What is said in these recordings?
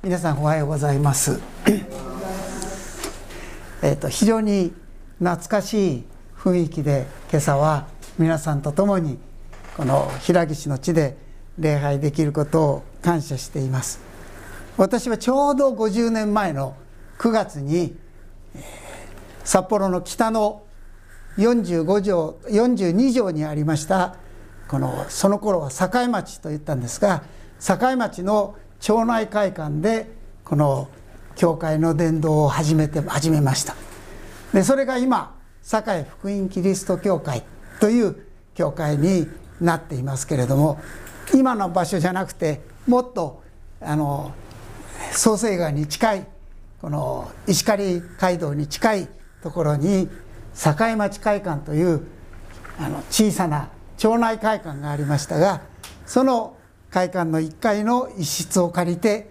皆さんおはようございます。えと非常に懐かしい雰囲気で今朝は皆さんと共にこの平岸の地で礼拝できることを感謝しています。私はちょうど50年前の9月に札幌の北の45条42条にありましたこのその頃は境町と言ったんですが境町の町内会館でこの教会の伝道を始めて始めました。でそれが今堺福音キリスト教会という教会になっていますけれども今の場所じゃなくてもっとあの創成川に近いこの石狩街道に近いところに境町会館というあの小さな町内会館がありましたがその会館の1階の一室を借りて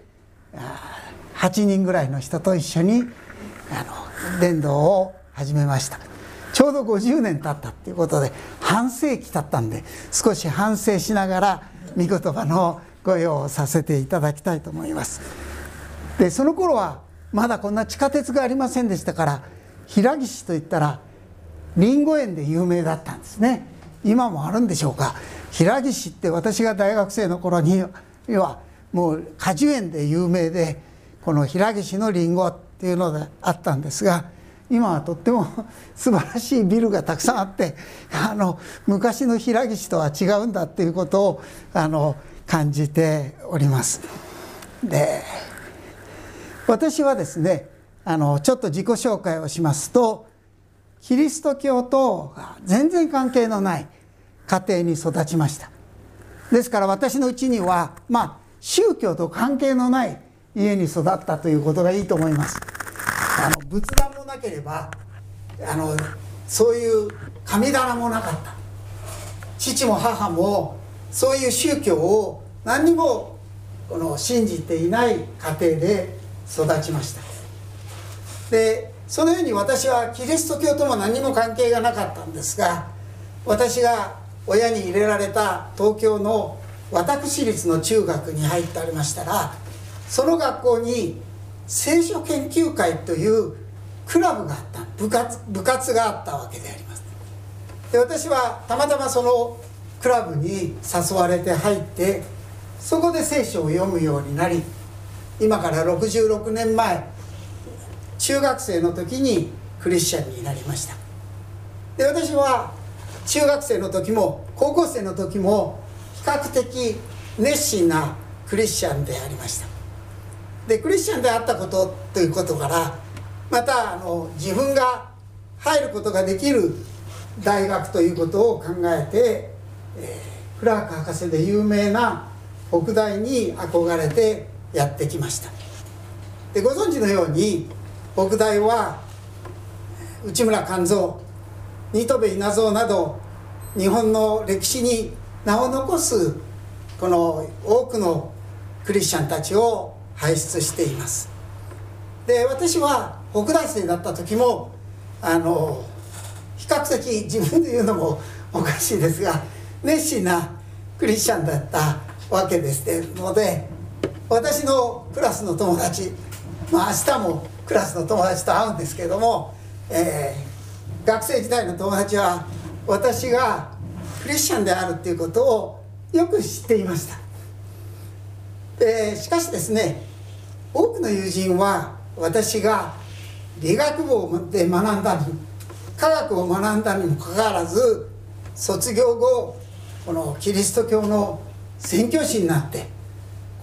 8人ぐらいの人と一緒にあの伝道を始めました。ちょうど50年経ったっていうことで半世紀経ったんで少し反省しながら御言葉のご用をさせていただきたいと思います。でその頃はまだこんな地下鉄がありませんでしたから平岸といったらりんご園で有名だったんですね。今もあるんでしょうか？平岸って私が大学生の頃にはもう果樹園で有名でこの平岸のりんごっていうのがあったんですが今はとっても素晴らしいビルがたくさんあってあの昔の平岸とは違うんだっていうことをあの感じております。で私はですねあのちょっと自己紹介をしますとキリスト教と全然関係のない家庭に育ちました。ですから私のうちにはまあ宗教と関係のない家に育ったということがいいと思います。あの仏壇もなければあのそういう神棚もなかった。父も母もそういう宗教を何にもこの信じていない家庭で育ちました。でそのように私はキリスト教とも何も関係がなかったんですが私が親に入れられた東京の私立の中学に入ってありましたらその学校に聖書研究会というクラブがあった。部活部活があったわけであります。で私はたまたまそのクラブに誘われて入ってそこで聖書を読むようになり今から66年前中学生の時にクリスチャンになりました。で私は中学生の時も高校生の時も比較的熱心なクリスチャンでありました。でクリスチャンであったことということからまたあの自分が入ることができる大学ということを考えて、えー、クラーク博士で有名な北大に憧れてやってきました。でご存知のように北大は内村勘三新渡戸稲造など日本の歴史に名を残すこの多くのクリスチャンたちを輩出しています。で私は北大生だった時もあの比較的自分で言うのも おかしいですが熱心なクリスチャンだったわけです。ので私のクラスの友達まあ明日もクラスの友達と会うんですけども、えー、学生時代の友達は私がクリスチャンであるっていうことをよく知っていました。でしかしですね多くの友人は私が理学部で学んだに科学を学んだにもかかわらず卒業後このキリスト教の宣教師になって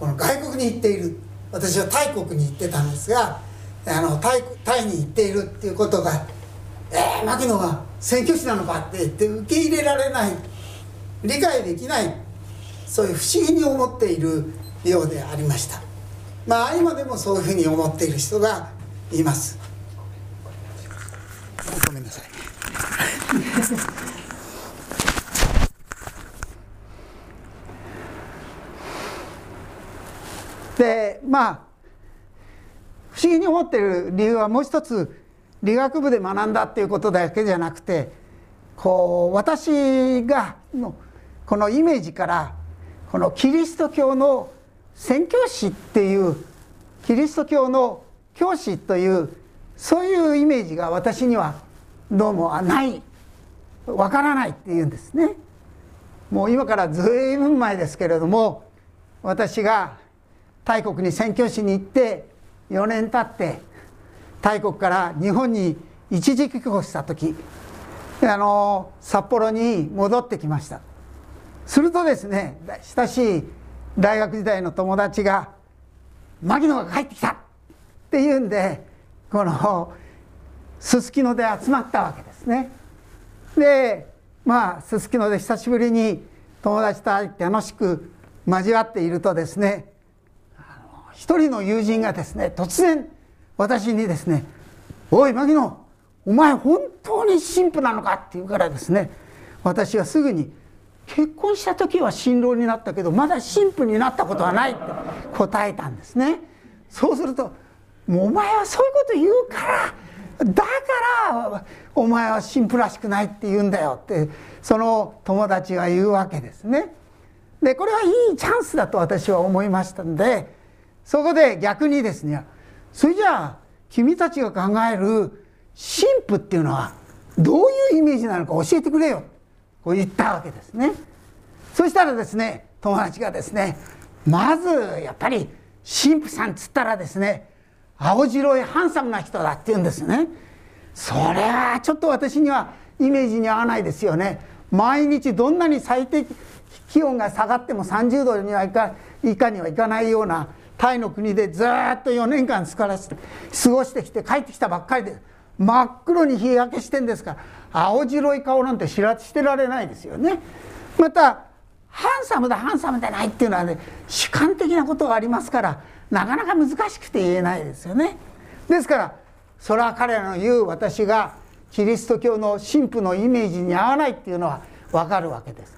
この外国に行っている私はタイ国に行ってたんですがあのタイタイに行っているっていうことが「えー、牧野が宣教師なのか?」って言って受け入れられない理解できないそういう不思議に思っているようでありましたまあ今でもそういうふうに思っている人がいますごめんなさい でまあ不思議に思っている理由はもう一つ理学部で学んだっていうことだけじゃなくてこう私がのこのイメージからこのキリスト教の宣教師っていうキリスト教の教師というそういうイメージが私にはどうもないわからないっていうんですね。もう今からずいぶん前ですけれども私が大国に宣教師に行って4年経って大国から日本に一時帰国した時あの札幌に戻ってきましたするとですね親しい大学時代の友達が「牧野が帰ってきた!」っていうんでこのすすきので集まったわけですねでまあすすきので久しぶりに友達と会って楽しく交わっているとですね一人の友人がですね突然私にですね「おい牧野お前本当に神父なのか?」って言うからですね私はすぐに「結婚した時は新郎になったけどまだ神父になったことはない」って答えたんですね。そうすると「もうお前はそういうこと言うからだからお前は神父らしくないって言うんだよ」ってその友達が言うわけですね。でこれはいいチャンスだと私は思いましたんでそこで逆にですねそれじゃあ君たちが考える神父っていうのはどういうイメージなのか教えてくれよこう言ったわけですね。そしたらですね友達がですねまずやっぱり神父さんっつったらですね青白いハンサムな人だって言うんですね。それはちょっと私にはイメージに合わないですよね。毎日どんなに最低気温が下がっても30度にはいか以下にはいかないようなタイの国でずっと4年間過ごしてきて帰ってきたばっかりで真っ黒に日焼けしてんですから青白い顔なんて知らしてられないですよね。またハンサムだハンサムでないっていうのはね主観的なことがありますからなかなか難しくて言えないですよね。ですからそれは彼らの言う私がキリスト教の神父のイメージに合わないっていうのは分かるわけです。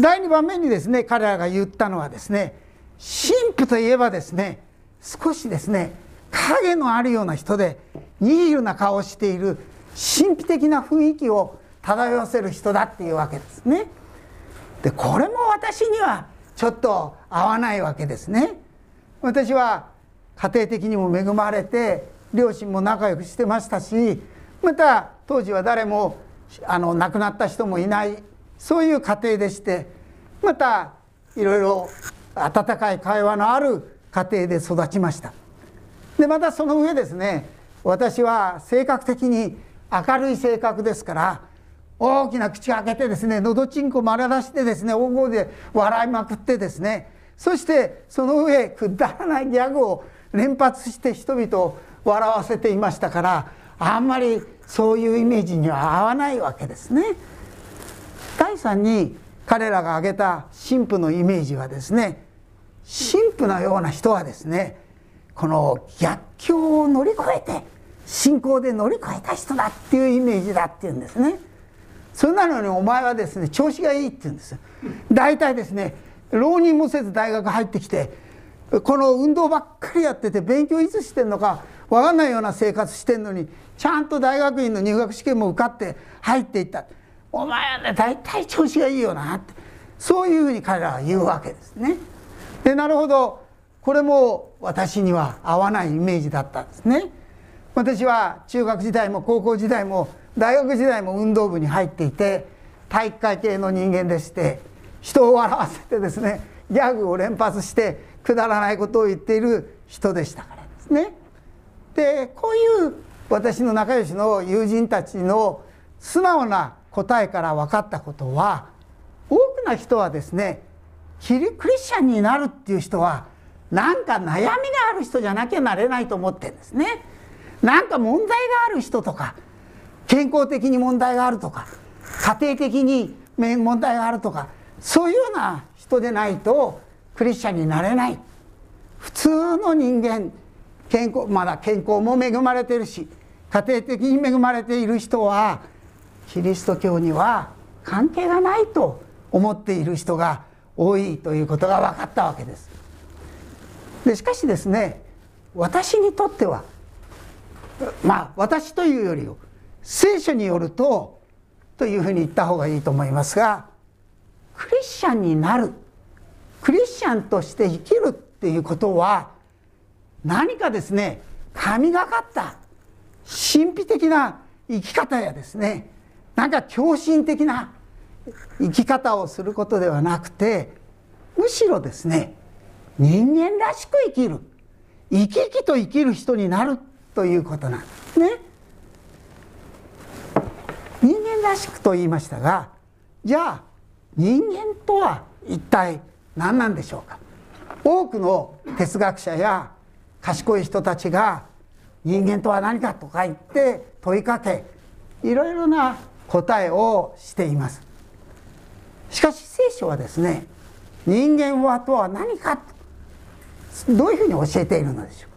第2番目にですね彼らが言ったのはですね神父といえばですね少しですね影のあるような人でニヒルな顔をしている神秘的な雰囲気を漂わせる人だっていうわけですね。でこれも私にはちょっと合わないわけですね。私は家庭的にも恵まれて両親も仲良くしてましたしまた当時は誰もあの亡くなった人もいないそういう家庭でしてまたいろいろ温かい会話のある家庭で育ちましたでまたその上ですね私は性格的に明るい性格ですから大きな口を開けてですねのどちんこ丸出してですね大声で笑いまくってですねそしてその上くだらないギャグを連発して人々を笑わせていましたからあんまりそういうイメージには合わないわけですね。第3に彼らが挙げた神父のイメージはですね神父のような人はですねこの逆境を乗り越えて信仰で乗り越えた人だっていうイメージだっていうんですね。それなのにお前はですね調子がいいって言うんです。大体ですね浪人もせず大学入ってきてこの運動ばっかりやってて勉強いつしてんのか分かんないような生活してんのにちゃんと大学院の入学試験も受かって入っていった。お前はね大体調子がいいよなってそういうふうに彼らは言うわけですね。でなるほどこれも私には合わないイメージだったんですね。私は中学時代も高校時代も大学時代も運動部に入っていて体育会系の人間でして人を笑わせてですねギャグを連発してくだらないことを言っている人でしたからですね。でこういう私の仲良しの友人たちの素直な答えから分かったことは多くの人はですねキリクリスチャンになるっていう人はなんか悩みがある人じゃなきゃなれないと思ってんですね。なんか問題がある人とか健康的に問題があるとか家庭的に問題があるとかそういうような人でないとクリスチャンになれない普通の人間健康まだ健康も恵まれてるし家庭的に恵まれている人はキリスト教には関係がないと思っている人が多いということが分かったわけです。でしかしですね私にとってはまあ私というより聖書によるとというふうに言った方がいいと思いますがクリスチャンになるクリスチャンとして生きるっていうことは何かですね神がかった神秘的な生き方やですねなんか狂信的な生き方をすることではなくてむしろですね人間らしく生きる。生き生きと生きる人になるということなんですね。人間らしくと言いましたがじゃあ人間とは一体何なんでしょうか。多くの哲学者や賢い人たちが人間とは何かとか言って問いかけいろいろな答えをしています。しかし聖書はですね人間はとは何かどういうふうに教えているのでしょう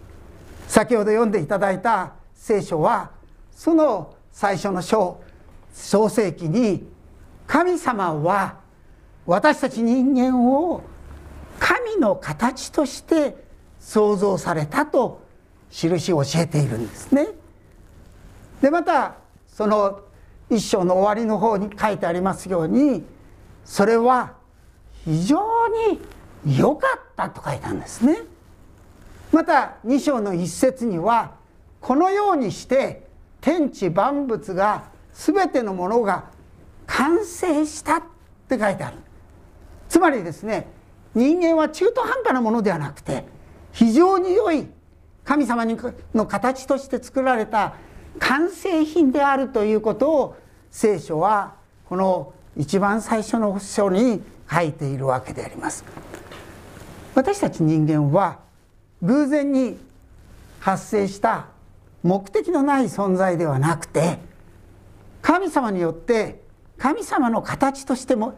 先ほど読んでいただいた聖書はその最初の章創世記に神様は私たち人間を神の形として創造されたと印を教えているんですね。でまたその一章の終わりの方に書いてありますようにそれは非常に良かったと書いたんですね。また2章の一節にはこのようにして天地万物が全てのものが完成したって書いてあるつまりですね人間は中途半端なものではなくて非常に良い神様の形として作られた完成品であるということを聖書はこの一番最初の書に書いているわけであります。私たち人間は偶然に発生した目的のない存在ではなくて神様によって神様の形としても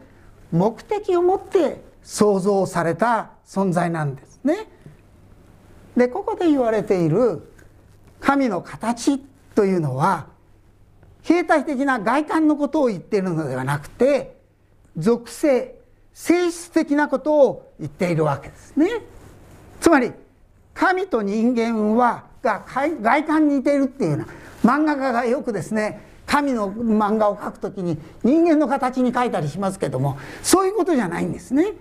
目的を持って創造された存在なんですね。でここで言われている神の形というのは形態的な外観のことを言っているのではなくて属性性質的なことを言っているわけですね。つまり神と人間はが外観に似ているっていうのは漫画家がよくですね神の漫画を描くときに人間の形に描いたりしますけどもそういうことじゃないんですね。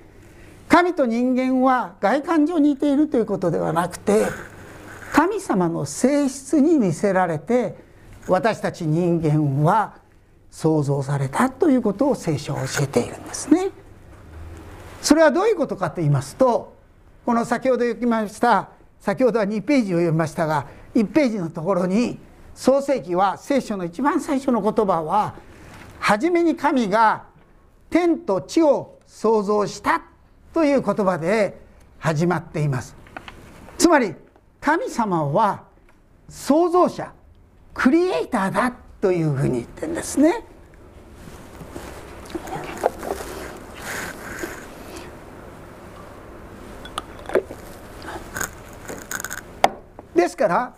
神と人間は外観上似ているということではなくて神様の性質に似せられて私たち人間は創造されたということを聖書は教えているんですね。それはどういうことかと言いますとこの先ほど言いました先ほどは2ページを読みましたが1ページのところに創世記は聖書の一番最初の言葉は初めに神が天と地を創造したという言葉で始まっていますつまり神様は創造者クリエイターだというふうに言ってるんですね。ですから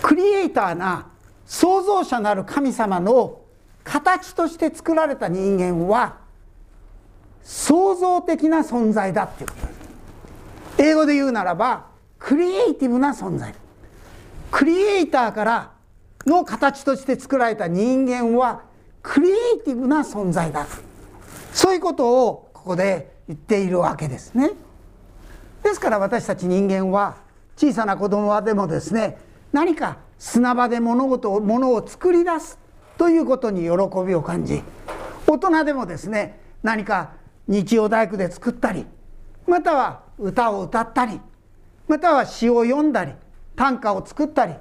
クリエイターな創造者なる神様の形として作られた人間は創造的な存在だっていうことです。英語で言うならばクリエイティブな存在。クリエイターからの形として作られた人間はクリエイティブな存在だ。そういうことをここで言っているわけですね。ですから私たち人間は小さな子供はでもですね何か砂場で物事を物を作り出すということに喜びを感じ大人でもですね何か日曜大工で作ったりまたは歌を歌ったりまたは詩を読んだり短歌を作ったり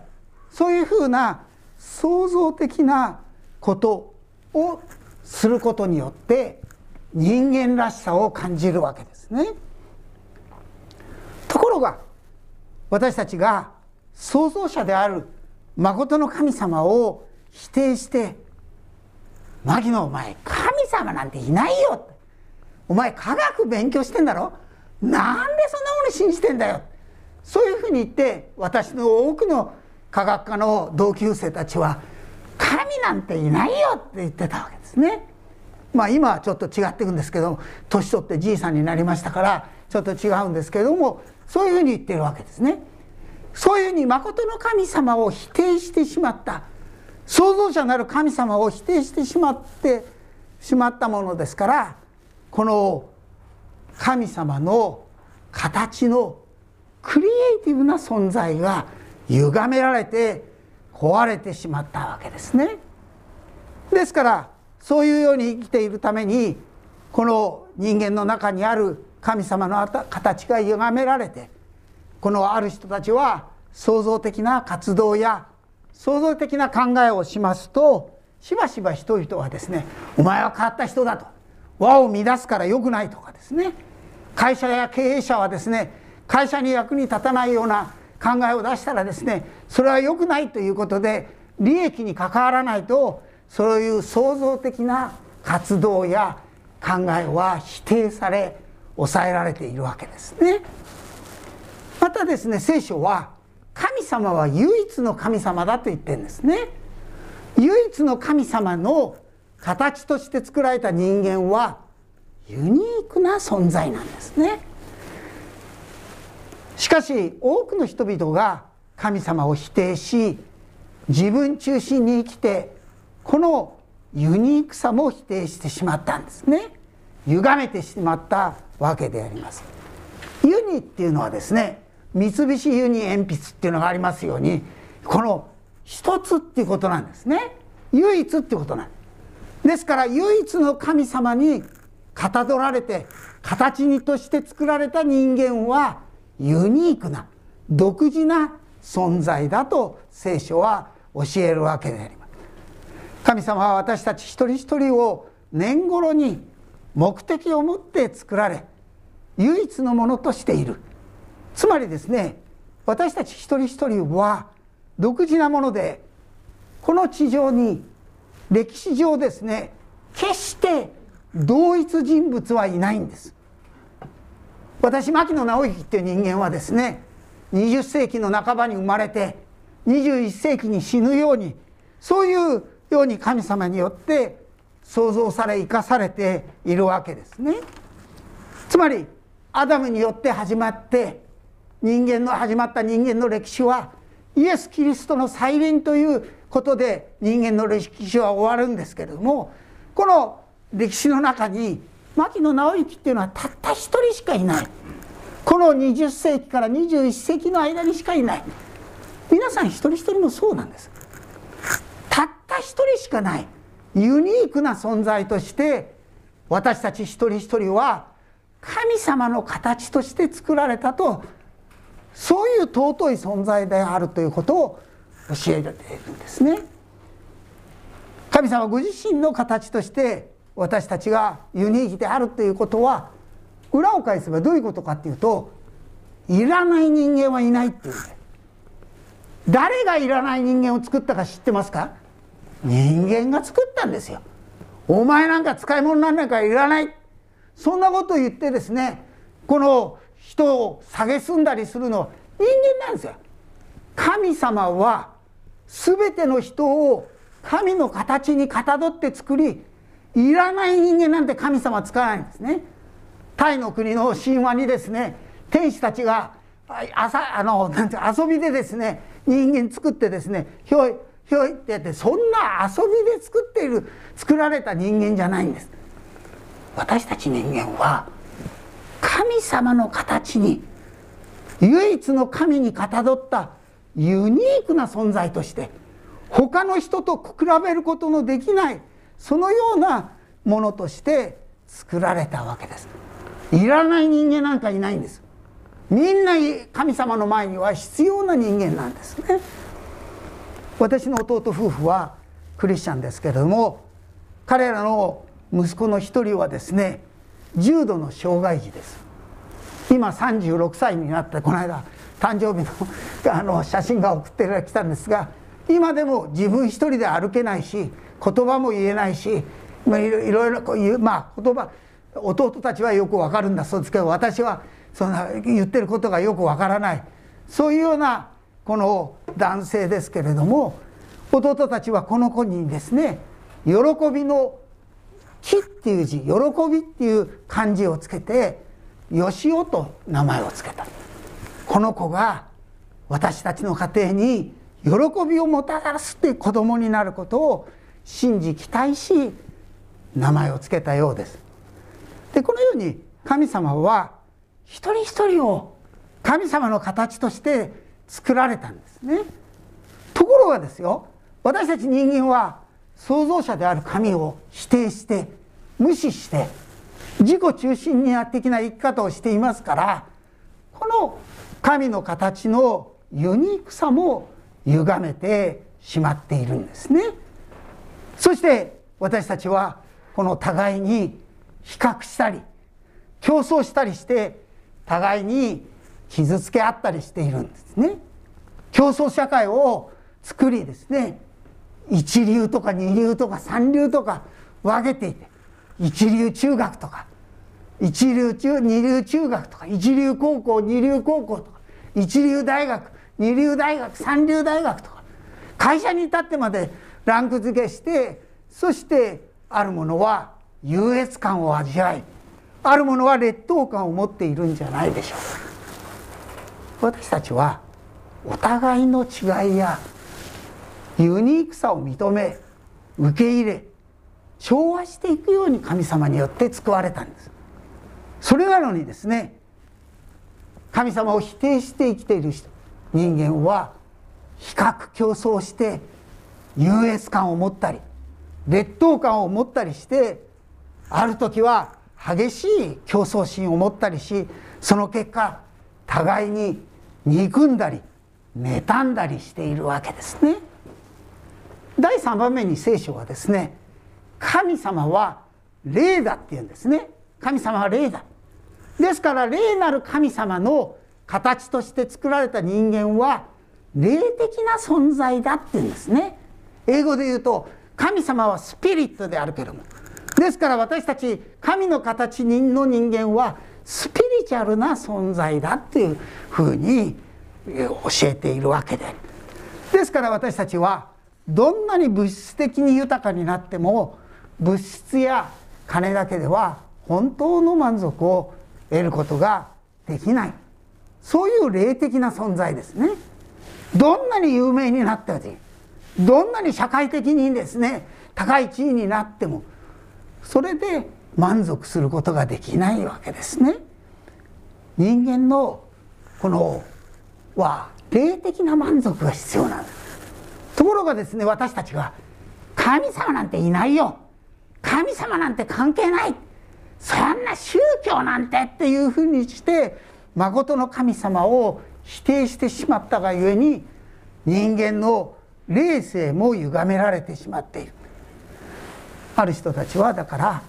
そういうふうな創造的なことをすることによって人間らしさを感じるわけですね。ところが私たちが創造者である誠の神様を否定して「牧野お前神様なんていないよ」お前科学勉強してんだろ？なんでそんなもの信じてんだよ」そういうふうに言って私の多くの科学科の同級生たちは「神なんていないよ」って言ってたわけですね。まあ今はちょっと違っていくんですけど年取ってじいさんになりましたからちょっと違うんですけれどもそういうふうに言ってるわけですね。そういうふうに誠の神様を否定してしまった創造者なる神様を否定してしまってしまったものですからこの神様の形のクリエイティブな存在が歪められて壊れてしまったわけですね。ですからそういうように生きているためにこの人間の中にある神様の形が歪められてこのある人たちは創造的な活動や創造的な考えをしますとしばしば人々はですね「お前は変わった人だ」と「和を乱すからよくない」とかですね会社や経営者はですね会社に役に立たないような考えを出したらですねそれは良くないということで利益に関わらないとそういう創造的な活動や考えは否定され抑えられているわけですね。またですね聖書は神様は唯一の神様だと言ってるんですね。唯一の神様の形として作られた人間はユニークな存在なんですね。しかし多くの人々が神様を否定し自分中心に生きてこのユニークさも否定してしまったんですね。歪めてしまったわけであります。ユニっていうのはですね三菱ユニ鉛筆っていうのがありますようにこの一つっていうことなんですね。唯一っていうことなんです。ですから唯一の神様にかたどられて形にとして作られた人間はユニークな独自な存在だと聖書は教えるわけであります。神様は私たち一人一人を年頃に目的を持って作られ唯一のものとしている。つまりですね私たち一人一人は独自なものでこの地上に歴史上ですね決して同一人物はいないんです。私牧野直之っていう人間はですね20世紀の半ばに生まれて21世紀に死ぬようにそういうように神様によって創造され生かされているわけですね。つまりアダムによって始まって人間の始まった人間の歴史はイエス・キリストの再臨ということで人間の歴史は終わるんですけれどもこの歴史の中に牧野直之っていうのはたった一人しかいない。この20世紀から21世紀の間にしかいない。皆さん一人一人もそうなんです。たった一人しかない。ユニークな存在として私たち一人一人は神様の形として作られたとそういう尊い存在であるということを教えているんですね。神様ご自身の形として私たちがユニークであるということは裏を返せばどういうことかっていうといらない人間はいないっていう。誰がいらない人間を作ったか知ってますか？人間が作ったんですよ。お前なんか使い物なんだからいらない。そんなことを言ってですねこの人を蔑んだりするのは人間なんですよ。神様は全ての人を神の形にかたどって作りいらない人間なんて神様は使わないんですね。タイの国の神話にですね天使たちが朝あのなんて遊びでですね人間作ってですねひょいひょいってやってそんな遊びで作っている作られた人間じゃないんです。私たち人間は神様の形に唯一の神にかたどったユニークな存在として他の人と比べることのできないそのようなものとして作られたわけです。いらない人間なんかいないんです。みんな神様の前には必要な人間なんですね。私の弟夫婦はクリスチャンですけれども彼らの息子の一人はですね重度の障害児です。今36歳になってこの間誕生日のあの写真が送ってきたんですが今でも自分一人で歩けないし言葉も言えないしいろいろこういうまあ言葉弟たちはよくわかるんだそうですけど私はそんな言ってることがよくわからない。そういうようなこの男性ですけれども弟たちはこの子にですね喜びの木っていう字喜びっていう漢字をつけて吉尾と名前をつけた。この子が私たちの家庭に喜びをもたらすっていう子供になることを信じ期待し名前をつけたようです。でこのように神様は一人一人を神様の形として作られたんですね。ところがですよ私たち人間は創造者である神を否定して無視して自己中心的な生き方をしていますからこの神の形のユニークさも歪めてしまっているんですね。そして私たちはこの互いに比較したり競争したりして互いに傷つけ合ったりしているんですね。競争社会を作りですね一流とか二流とか三流とか分けていて一流中学とか一流中二流中学とか一流高校二流高校とか一流大学二流大学三流大学とか会社に至ってまでランク付けしてそしてある者は優越感を味わいある者は劣等感を持っているんじゃないでしょうか。私たちはお互いの違いやユニークさを認め受け入れ調和していくように神様によって救われたんです。それなのにですね神様を否定して生きている人人間は比較競争して優越感を持ったり劣等感を持ったりしてある時は激しい競争心を持ったりしその結果互いに憎んだり妬んだりしているわけですね。第3番目に聖書はですね神様は霊だっていうんですね神様は霊だですから霊なる神様の形として作られた人間は霊的な存在だっていうんですね。英語で言うと神様はスピリットであるけども。ですから私たち神の形の人間はスピリチュアルな存在だっていうふうに教えているわけで。ですから私たちはどんなに物質的に豊かになっても物質や金だけでは本当の満足を得ることができない。そういう霊的な存在ですね。どんなに有名になったりどんなに社会的にですね高い地位になってもそれで満足することができないわけですね。人間のこのは霊的な満足が必要なんです。ところがですね私たちは神様なんていないよ。神様なんて関係ない。そんな宗教なんてっていうふうにして誠の神様を否定してしまったがゆえに人間の霊性も歪められてしまっている。ある人たちはだから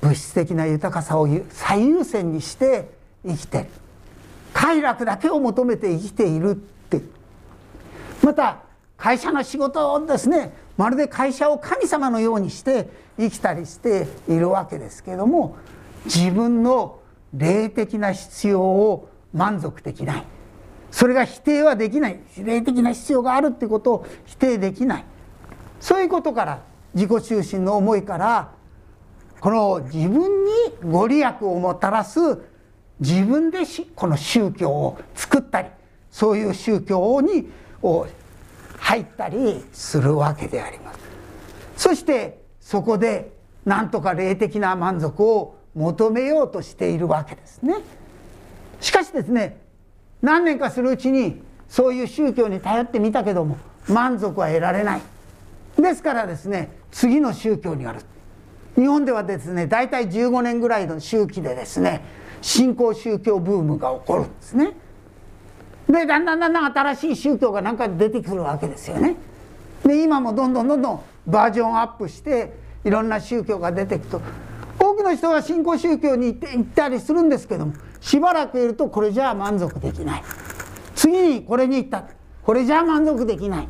物質的な豊かさを最優先にして生きてる。快楽だけを求めて生きているって。また会社の仕事をですねまるで会社を神様のようにして生きたりしているわけですけれども自分の霊的な必要を満足できない。それが否定はできない。霊的な必要があるってことを否定できない。そういうことから自己中心の思いからこの自分にご利益をもたらす自分でこの宗教を作ったりそういう宗教に入ったりするわけであります。そしてそこでなんとか霊的な満足を求めようとしているわけですね。しかしですね何年かするうちにそういう宗教に頼ってみたけども満足は得られない。ですからですね次の宗教にある。日本ではですね大体15年ぐらいの周期でですね新興宗教ブームが起こるんですね。でだんだんだんだん新しい宗教が何か出てくるわけですよね。で今もどんどんどんどんバージョンアップしていろんな宗教が出てくと。の人が新興宗教に行って行ったりするんですけどもしばらくいるとこれじゃあ満足できない。次にこれに行った。これじゃあ満足できない。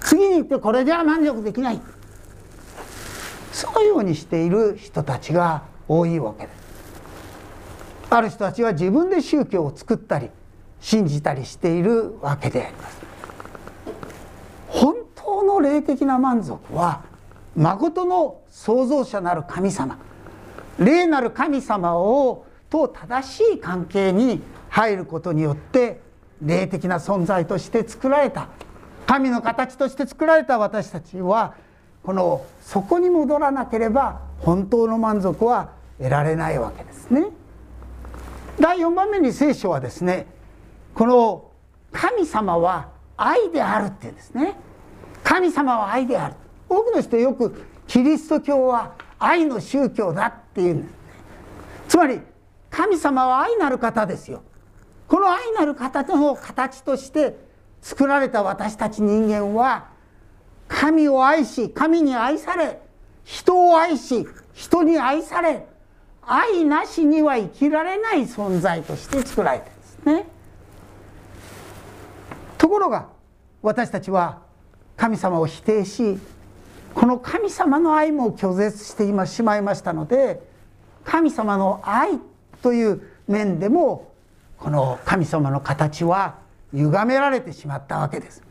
次に行ってこれじゃあ満足できない。そういうようにしている人たちが多いわけです。ある人たちは自分で宗教を作ったり信じたりしているわけであります。本当の霊的な満足は誠の創造者なる神様霊なる神様をと正しい関係に入ることによって霊的な存在として作られた神の形として作られた私たちはこのそこに戻らなければ本当の満足は得られないわけですね。第4番目に聖書はですねこの神様は愛であるっていうんですね神様は愛である多くの人よくキリスト教は愛の宗教だっていうんですつまり神様は愛なる方ですよ。この愛なる方の形として作られた私たち人間は神を愛し神に愛され人を愛し人に愛され愛なしには生きられない存在として作られてるんですね。ところが私たちは神様を否定しこの神様の愛も拒絶してしまいましたので神様の愛という面でもこの神様の形は歪められてしまったわけです。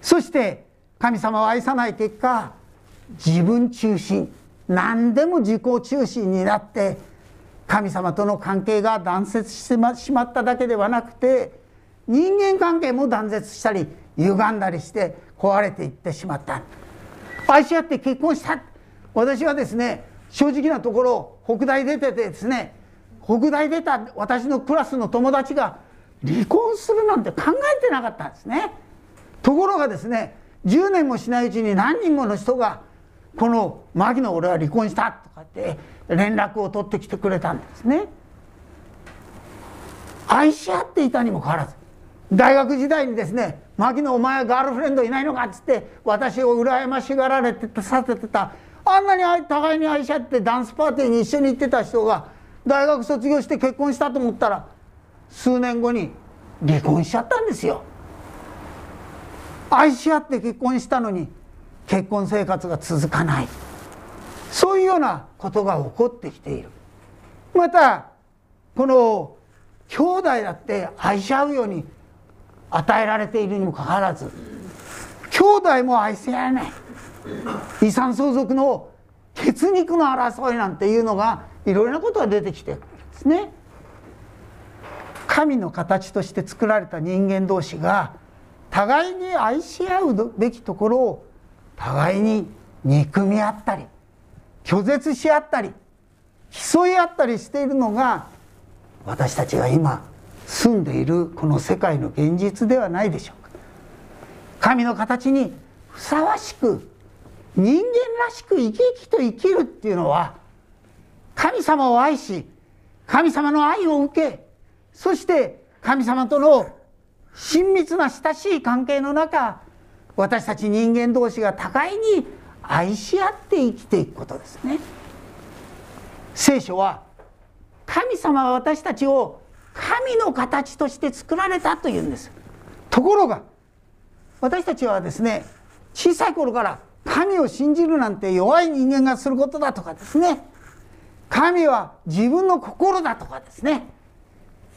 そして神様を愛さない結果自分中心何でも自己中心になって神様との関係が断絶してしまっただけではなくて人間関係も断絶したり歪んだりして壊れていってしまった。愛し合って結婚した私はですね正直なところ北大出ててですね北大出た私のクラスの友達が離婚するなんて考えてなかったんですね。ところがですね10年もしないうちに何人もの人がこの「牧野俺は離婚した」とかって連絡を取ってきてくれたんですね。愛し合っていたにもかかわらず大学時代にですね「牧野お前はガールフレンドいないのか」っつって私を羨ましがられてさせてた。あんなに互いに愛し合ってダンスパーティーに一緒に行ってた人が大学卒業して結婚したと思ったら数年後に離婚しちゃったんですよ。愛し合って結婚したのに結婚生活が続かない。そういうようなことが起こってきている。またこの兄弟だって愛し合うように与えられているにもかかわらず兄弟も愛せ合えない遺産相続の血肉の争いなんていうのがいろいろなことが出てきてるんですね。神の形として作られた人間同士が互いに愛し合うべきところを互いに憎み合ったり拒絶し合ったり競い合ったりしているのが私たちが今住んでいるこの世界の現実ではないでしょうか神の形にふさわしく人間らしく生き生きと生きるっていうのは神様を愛し神様の愛を受けそして神様との親密な親しい関係の中私たち人間同士が互いに愛し合って生きていくことですね。聖書は神様は私たちを神の形として作られたというんです。ところが私たちはですね小さい頃から神を信じるなんて弱い人間がすることだとかですね神は自分の心だとかですね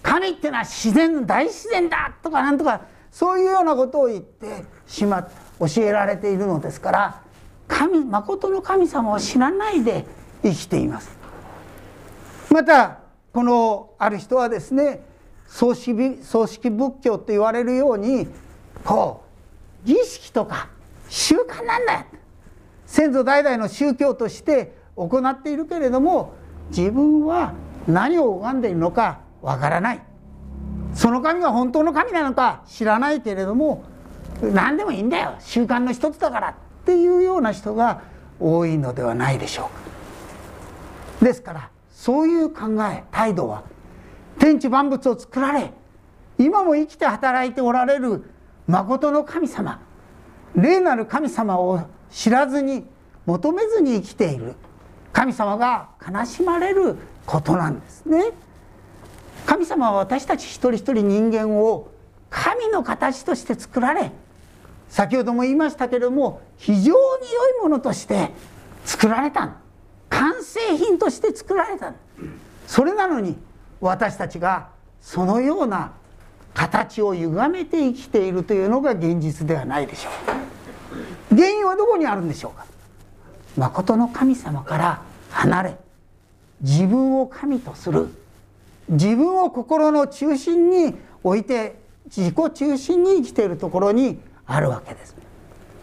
神ってのは自然大自然だとかなんとかそういうようなことを言ってしま教えられているのですから神誠の神様を知らないで生きています。またこのある人はですね葬式葬式仏教と言われるようにこう儀式とか習慣なんだよ。先祖代々の宗教として行っているけれども自分は何を拝んでいるのかわからない。その神が本当の神なのか知らないけれども何でもいいんだよ。習慣の一つだからっていうような人が多いのではないでしょうか。ですからそういう考え態度は天地万物を作られ今も生きて働いておられる誠の神様霊なる神様を知らずに求めずに生きている神様が悲しまれることなんですね。神様は私たち一人一人人間を神の形として作られ先ほども言いましたけれども非常に良いものとして作られた完成品として作られたそれなのに私たちがそのような形を歪めて生きているというのが現実ではないでしょう原因はどこにあるんでしょうか誠の神様から離れ自分を神とする自分を心の中心に置いて自己中心に生きているところにあるわけです。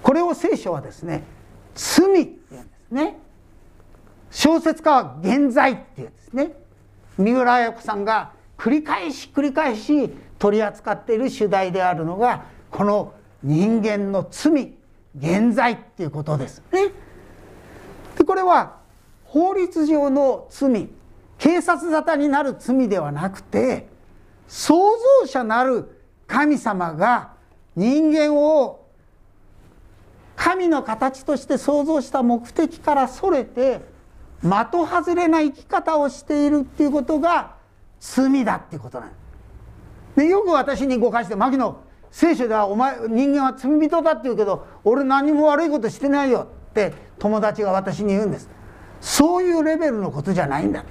これを聖書はですね罪っていうんですね。小説家は現在っていうですね。三浦綾子さんが繰り返し繰り返し取り扱っている主題であるのがこの人間の罪現在っていうことですね。でこれは法律上の罪警察沙汰になる罪ではなくて創造者なる神様が人間を神の形として創造した目的からそれて的外れな生き方をしているっていうことが罪だっていうことなんで。よく私に誤解して「牧野聖書ではお前人間は罪人だ」って言うけど俺何も悪いことしてないよって友達が私に言うんです。そういうレベルのことじゃないんだ。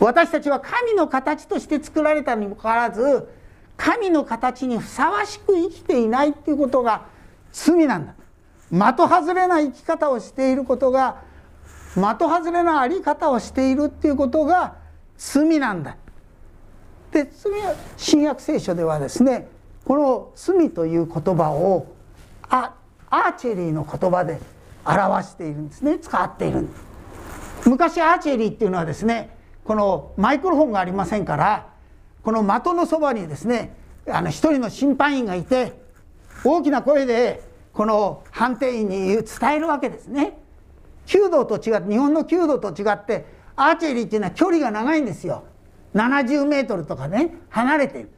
私たちは神の形として作られたにもかかわらず神の形にふさわしく生きていないっていうことが罪なんだ。的外れな生き方をしていることが的外れなあり方をしているっていうことが罪なんだ。で罪は新約聖書ではですねこの罪という言葉をアーチェリーの言葉で表しているんですね使っている昔アーチェリーっていうのはですねこのマイクロフォンがありませんからこの的のそばにですねあの一人の審判員がいて大きな声でこの判定員に伝えるわけですね。弓道と違って日本の弓道と違ってアーチェリーっていうのは距離が長いんですよ。70メートルとかね離れている。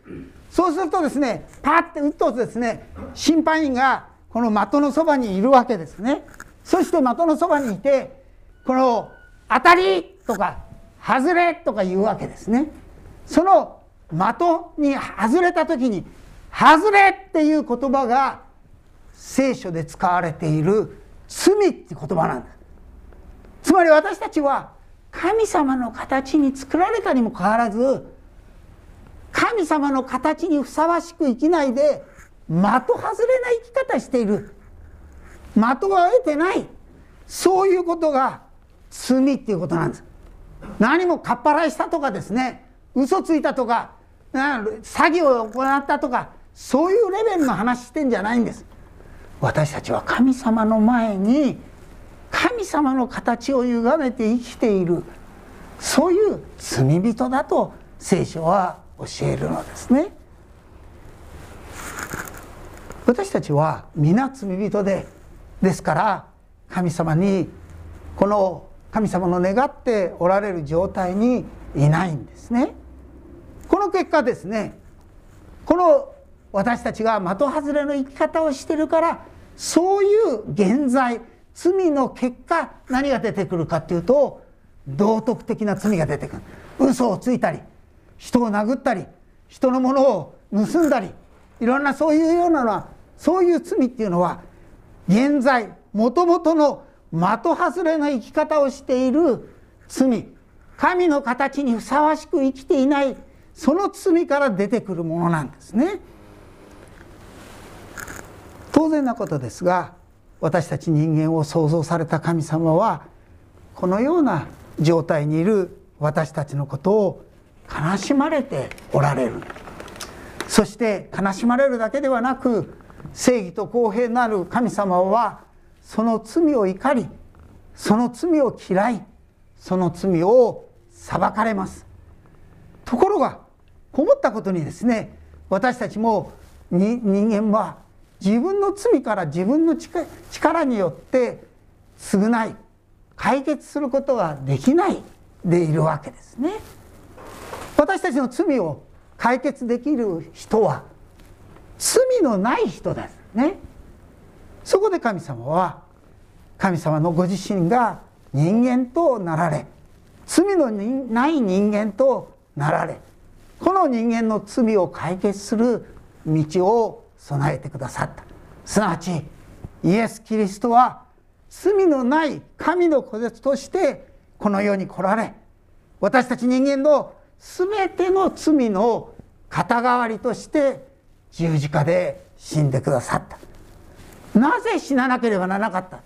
そうするとですねパッて打つとですね審判員がこの的のそばにいるわけですね。そして的のそばにいてこの「当たり!」とか「外れ!」とか言うわけですね。その的に外れた時に「外れ!」っていう言葉が聖書で使われている罪って言葉なんです。つまり私たちは神様の形に作られたにもかかわらず神様の形にふさわしく生きないで的外れな生き方している。的を得てない。そういうことが罪っていうことなんです。何もかっぱらいしたとかですね。嘘ついたとか詐欺を行ったとかそういうレベルの話してんじゃないんです。私たちは神様の前に神様の形を歪めて生きている。そういう罪人だと聖書は教えるのですね。私たちは皆罪人でですから神様にこの神様の願っておられる状態にいないんですね。この結果ですねこの私たちが的外れの生き方をしてるからそういう現在罪の結果何が出てくるかっていうと道徳的な罪が出てくる嘘をついたり人を殴ったり人のものを盗んだりいろんなそういうようなのはそういう罪っていうのは現在もともとの的外れな生き方をしている罪神の形にふさわしく生きていないその罪から出てくるものなんですね。当然なことですが私たち人間を創造された神様はこのような状態にいる私たちのことを悲しまれておられる。そして悲しまれるだけではなく正義と公平なる神様はその罪を怒りその罪を嫌いその罪を裁かれます。ところが困ったことにですね私たちも人間は自分の罪から自分の力によって償い解決することができないでいるわけですね。私たちの罪を解決できる人は罪のない人ですね。そこで神様は神様のご自身が人間となられ罪のない人間となられこの人間の罪を解決する道を備えてくださった。すなわちイエス・キリストは罪のない神の子としてこの世に来られ私たち人間の全ての罪の肩代わりとして十字架で死んでくださった。なぜ死ななければならなかった？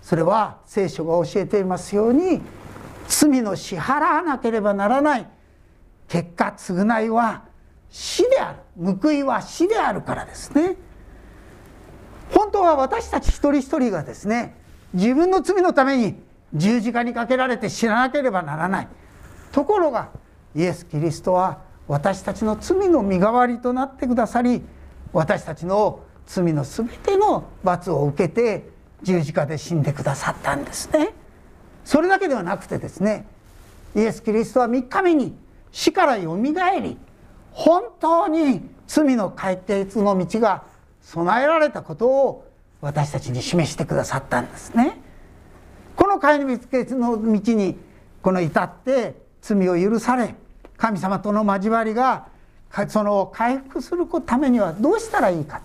それは聖書が教えていますように罪の支払わなければならない。結果償いは死である。報いは死であるからですね。本当は私たち一人一人がですね自分の罪のために十字架にかけられて死ななければならない。ところがイエス・キリストは私たちの罪の身代わりとなってくださり私たちの罪の全ての罰を受けて十字架で死んでくださったんですね。それだけではなくてですねイエス・キリストは3日目に死からよみがえり本当に罪の解決の道が備えられたことを私たちに示してくださったんですね。この解決の道にこの至って罪を許され神様との交わりがその回復するためにはどうしたらいいか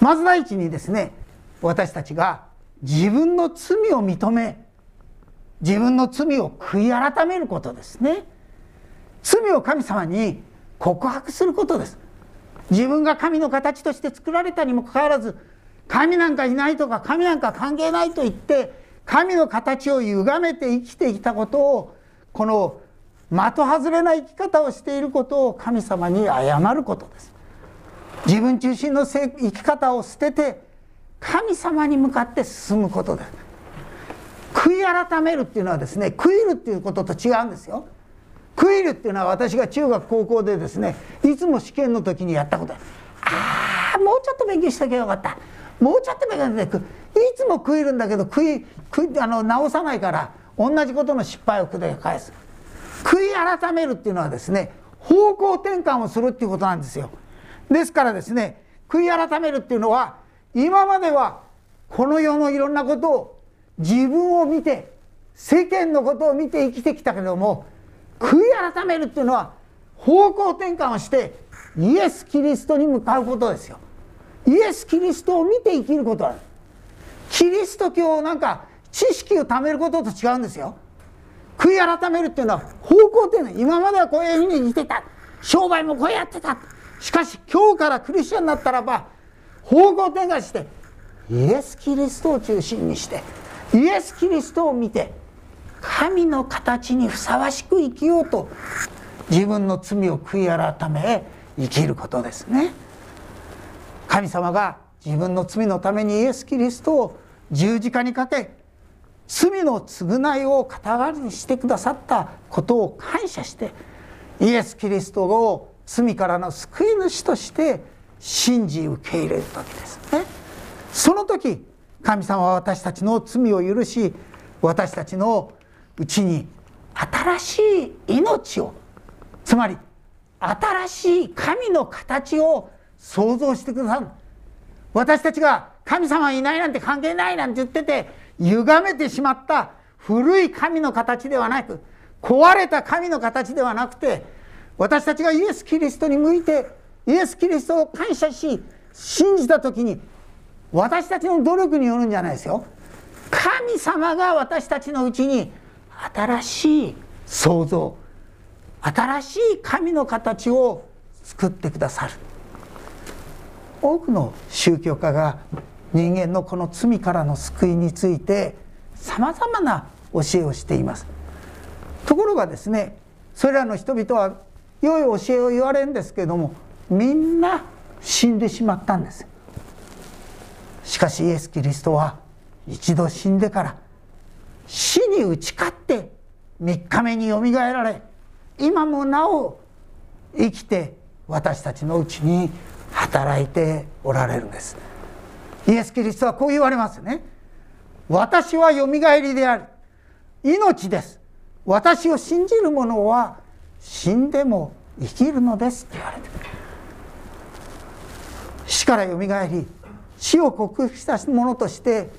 まず第一にですね私たちが自分の罪を認め自分の罪を悔い改めることですね罪を神様に告白することです。自分が神の形として作られたにもかかわらず神なんかいないとか神なんか関係ないと言って神の形を歪めて生きてきたことをこの的外れな生き方をしていることを神様に謝ることです。自分中心の生き方を捨てて神様に向かって進むことです。悔い改めるっていうのはですね悔いるっていうことと違うんですよ。悔いるっていうのは私が中学高校でですねいつも試験の時にやったこと。ああもうちょっと勉強しときゃよかった。もうちょっと勉強していつも悔いるんだけど悔い悔いあの直さないから同じことの失敗を繰り返す。悔い改めるっていうのはですね方向転換をするっていうことなんですよ。ですからですね悔い改めるっていうのは今まではこの世のいろんなことを自分を見て世間のことを見て生きてきたけども悔い改めるっていうのは方向転換をしてイエス・キリストに向かうことですよ。イエス・キリストを見て生きることなんキリスト教なんか知識を貯めることと違うんですよ。悔い改めるっていうのは方向っていうのは今まではこういうふうに生きてた。商売もこうやってた。しかし今日からクリスチャンになったらば方向転換してイエス・キリストを中心にしてイエス・キリストを見て神の形にふさわしく生きようと自分の罪を悔い改め生きることですね。神様が自分の罪のためにイエス・キリストを十字架にかけ罪の償いを肩代わりにしてくださったことを感謝してイエス・キリストを罪からの救い主として信じ受け入れる時ですね。その時神様は私たちの罪を許し私たちのうちに新しい命をつまり新しい神の形を想像してくださる。私たちが神様いないなんて関係ないなんて言ってて歪めてしまった古い神の形ではなく壊れた神の形ではなくて私たちがイエス・キリストに向いてイエス・キリストを感謝し信じた時に私たちの努力によるんじゃないですよ。神様が私たちのうちに新しい創造新しい神の形を作ってくださる。多くの宗教家が人間のこの罪からの救いについてさまざまな教えをしています。ところがですねそれらの人々は良い教えを言われるんですけれどもみんな死んでしまったんです。しかしイエス・キリストは一度死んでから死に打ち勝って3日目によみがえられ今もなお生きて私たちのうちに働いておられるんです。イエス・キリストはこう言われますね。私はよみがえりである。命です。私を信じる者は死んでも生きるのですって言われて死からよみがえり死を克服したものとして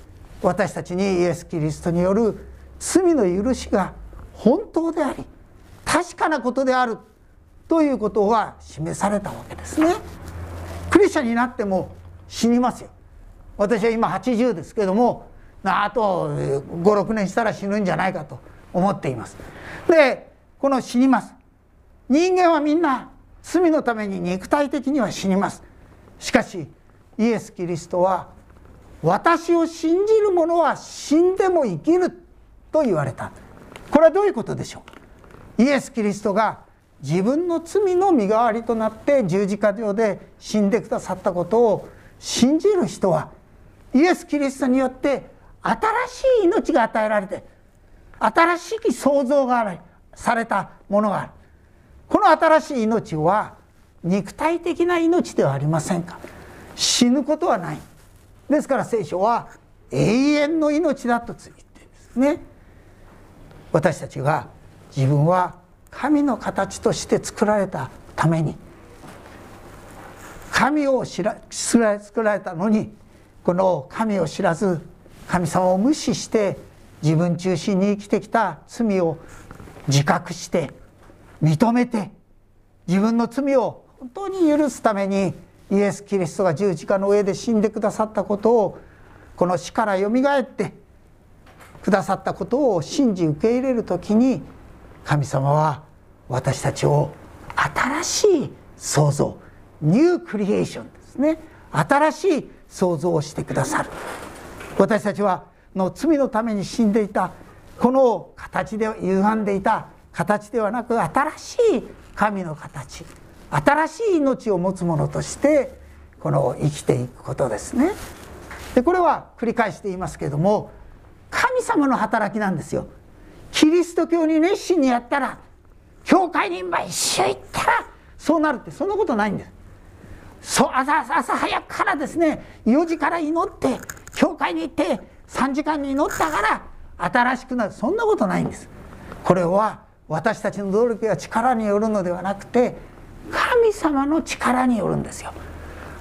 私たちにイエス・キリストによる罪の許しが本当であり確かなことであるということが示されたわけですね。クリスチャンになっても死にますよ。私は今80ですけどもあと56年したら死ぬんじゃないかと思っています。でこの死にます。人間はみんな罪のために肉体的には死にます。しかしイエス・キリストは私を信じる者は死んでも生きると言われた。これはどういうことでしょう？イエス・キリストが自分の罪の身代わりとなって十字架上で死んでくださったことを信じる人はイエス・キリストによって新しい命が与えられて新しい創造がされたものがある。この新しい命は肉体的な命ではありませんか？死ぬことはない。ですから聖書は永遠の命だと言ってるんですね。私たちが自分は神の形として作られたために神を知ら作られたのにこの神を知らず神様を無視して自分中心に生きてきた罪を自覚して認めて自分の罪を本当に許すためにイエス・キリストが十字架の上で死んでくださったことをこの死からよみがえってくださったことを信じ受け入れる時に神様は私たちを新しい創造ニュークリエーションですね新しい創造をしてくださる。私たちはの罪のために死んでいたこの形で歪んでいた形ではなく新しい神の形。新しい命を持つ者としてこの生きていくことですね。でこれは繰り返して言いますけれども神様の働きなんですよ。キリスト教に熱心にやったら教会に毎週行ったらそうなるってそんなことないんです。そう朝朝早くからですね4時から祈って教会に行って3時間に祈ったから新しくなる。そんなことないんです。これは私たちの努力や力によるのではなくて神様の力によるんですよ。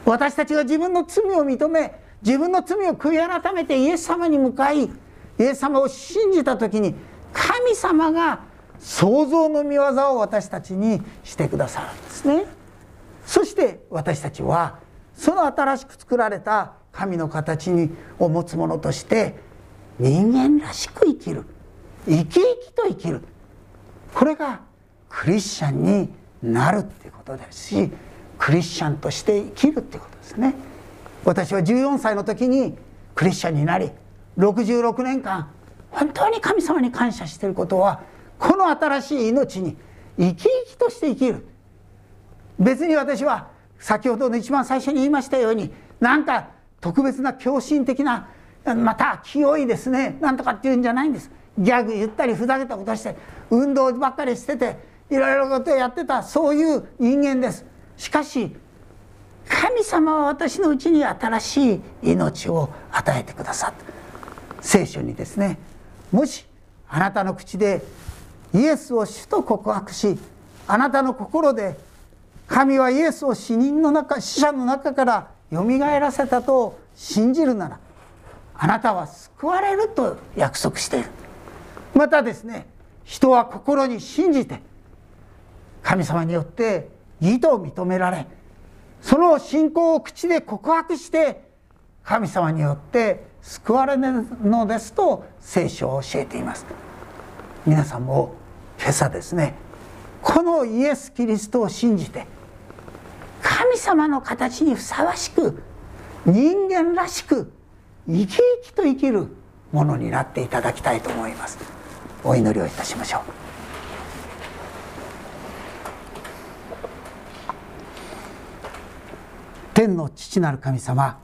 私たちが自分の罪を認め自分の罪を悔い改めてイエス様に向かいイエス様を信じた時に神様が創造の見業を私たちにしてくださるんですね。そして私たちはその新しく作られた神の形にを持つ者として人間らしく生きる。生き生きと生きる。これがクリスチャンになるっていうことですしクリスチャンとして生きるっていうことですね。私は14歳の時にクリスチャンになり66年間本当に神様に感謝していることはこの新しい命に生き生きとして生きる。別に私は先ほどの一番最初に言いましたようになんか特別な狂信的なまた清いですねなんとかっていうんじゃないんです。ギャグ言ったりふざけたことして運動ばっかりしてていろいろことやってたそういう人間です。しかし神様は私のうちに新しい命を与えてくださった。聖書にですねもしあなたの口でイエスを主と告白しあなたの心で神はイエスを死人の中死者の中からよみがえらせたと信じるならあなたは救われると約束している。またですね人は心に信じて神様によって義と認められその信仰を口で告白して神様によって救われるのですと聖書を教えています。皆さんも今朝ですねこのイエス・キリストを信じて神様の形にふさわしく人間らしく生き生きと生きるものになっていただきたいと思います。お祈りをいたしましょう。天の父なる神様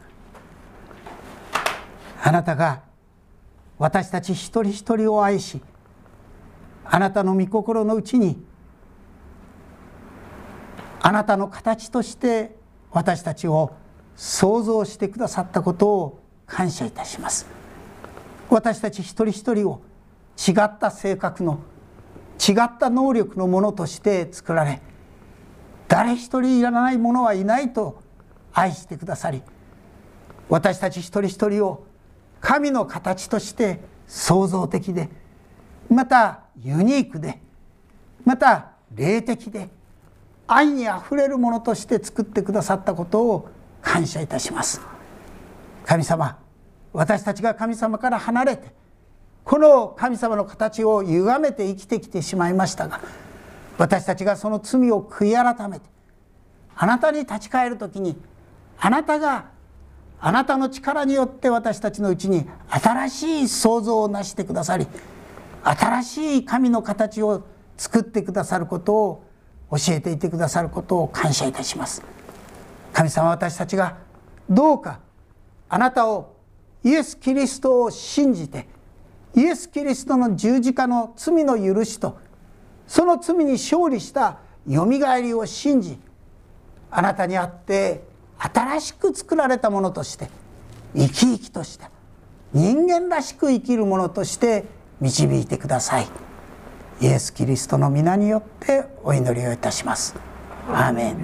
あなたが私たち一人一人を愛しあなたの御心のうちにあなたの形として私たちを創造してくださったことを感謝いたします。私たち一人一人を違った性格の違った能力のものとして作られ誰一人いらないものはいないと愛してくださり私たち一人一人を神の形として創造的でまたユニークでまた霊的で愛にあふれるものとして作ってくださったことを感謝いたします。神様私たちが神様から離れてこの神様の形を歪めて生きてきてしまいましたが私たちがその罪を悔い改めてあなたに立ち返る時にあなたがあなたの力によって私たちのうちに新しい創造を成してくださり新しい神の形を作ってくださることを教えていてくださることを感謝いたします。神様私たちがどうかあなたをイエス・キリストを信じてイエス・キリストの十字架の罪の許しとその罪に勝利したよみがえりを信じあなたにあって新しく作られたものとして生き生きとして人間らしく生きるものとして導いてください。イエス・キリストの皆によってお祈りをいたします。アーメン。